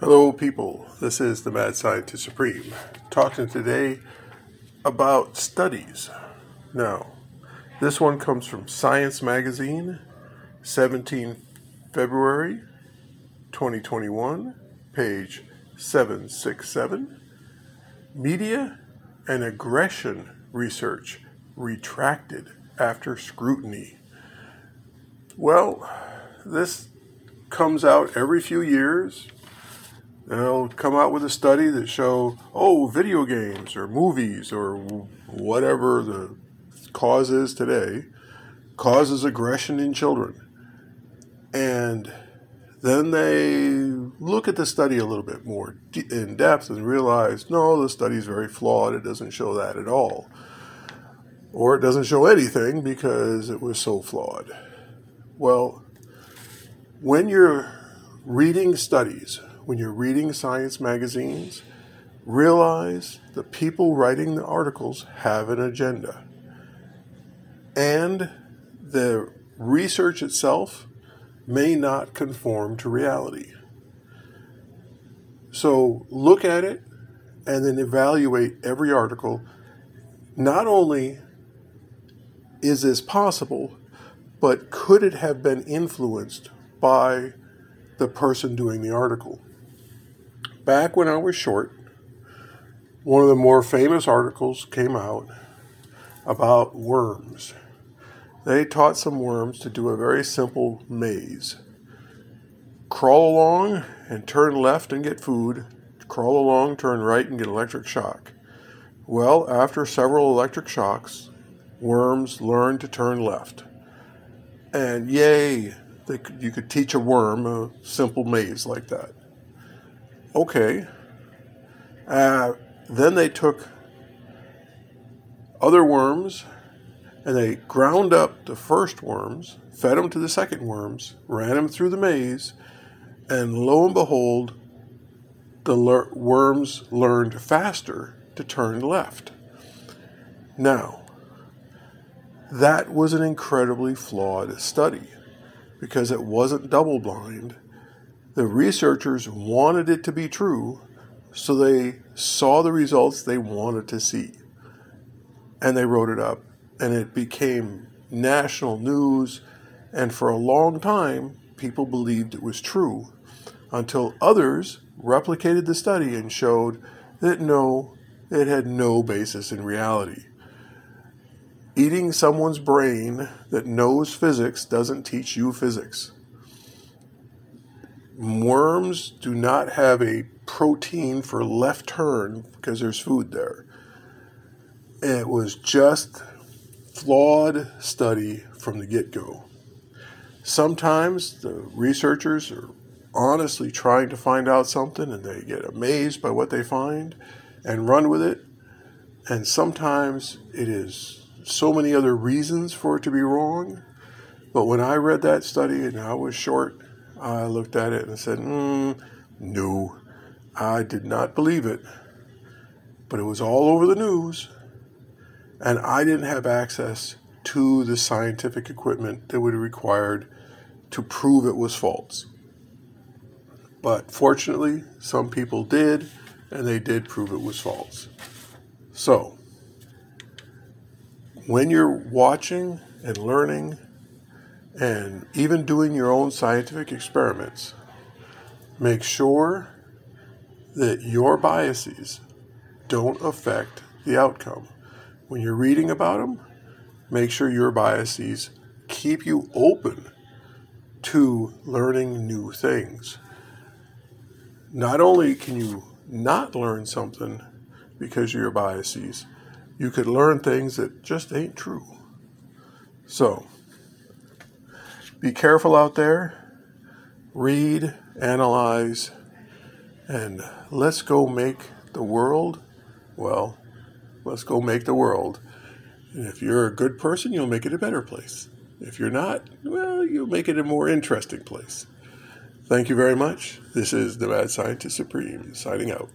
Hello, people. This is the Mad Scientist Supreme talking today about studies. Now, this one comes from Science Magazine, 17 February 2021, page 767. Media and aggression research retracted after scrutiny. Well, this comes out every few years they'll come out with a study that show oh video games or movies or whatever the cause is today causes aggression in children. And then they look at the study a little bit more in depth and realize no the study is very flawed. It doesn't show that at all. Or it doesn't show anything because it was so flawed. Well when you're reading studies when you're reading science magazines, realize the people writing the articles have an agenda. And the research itself may not conform to reality. So look at it and then evaluate every article. Not only is this possible, but could it have been influenced by the person doing the article? Back when I was short, one of the more famous articles came out about worms. They taught some worms to do a very simple maze crawl along and turn left and get food, crawl along, turn right and get electric shock. Well, after several electric shocks, worms learned to turn left. And yay, could, you could teach a worm a simple maze like that. Okay. Uh, then they took other worms and they ground up the first worms, fed them to the second worms, ran them through the maze, and lo and behold, the worms learned faster to turn left. Now, that was an incredibly flawed study because it wasn't double blind the researchers wanted it to be true, so they saw the results they wanted to see. And they wrote it up, and it became national news. And for a long time, people believed it was true until others replicated the study and showed that no, it had no basis in reality. Eating someone's brain that knows physics doesn't teach you physics worms do not have a protein for left turn because there's food there. It was just flawed study from the get-go. Sometimes the researchers are honestly trying to find out something and they get amazed by what they find and run with it. And sometimes it is so many other reasons for it to be wrong. But when I read that study and I was short I looked at it and said, mm, no, I did not believe it. But it was all over the news, and I didn't have access to the scientific equipment that would be required to prove it was false. But fortunately, some people did, and they did prove it was false. So, when you're watching and learning and even doing your own scientific experiments, make sure that your biases don't affect the outcome. When you're reading about them, make sure your biases keep you open to learning new things. Not only can you not learn something because of your biases, you could learn things that just ain't true. So, be careful out there. Read, analyze, and let's go make the world, well, let's go make the world. And if you're a good person, you'll make it a better place. If you're not, well, you'll make it a more interesting place. Thank you very much. This is the Mad Scientist Supreme signing out.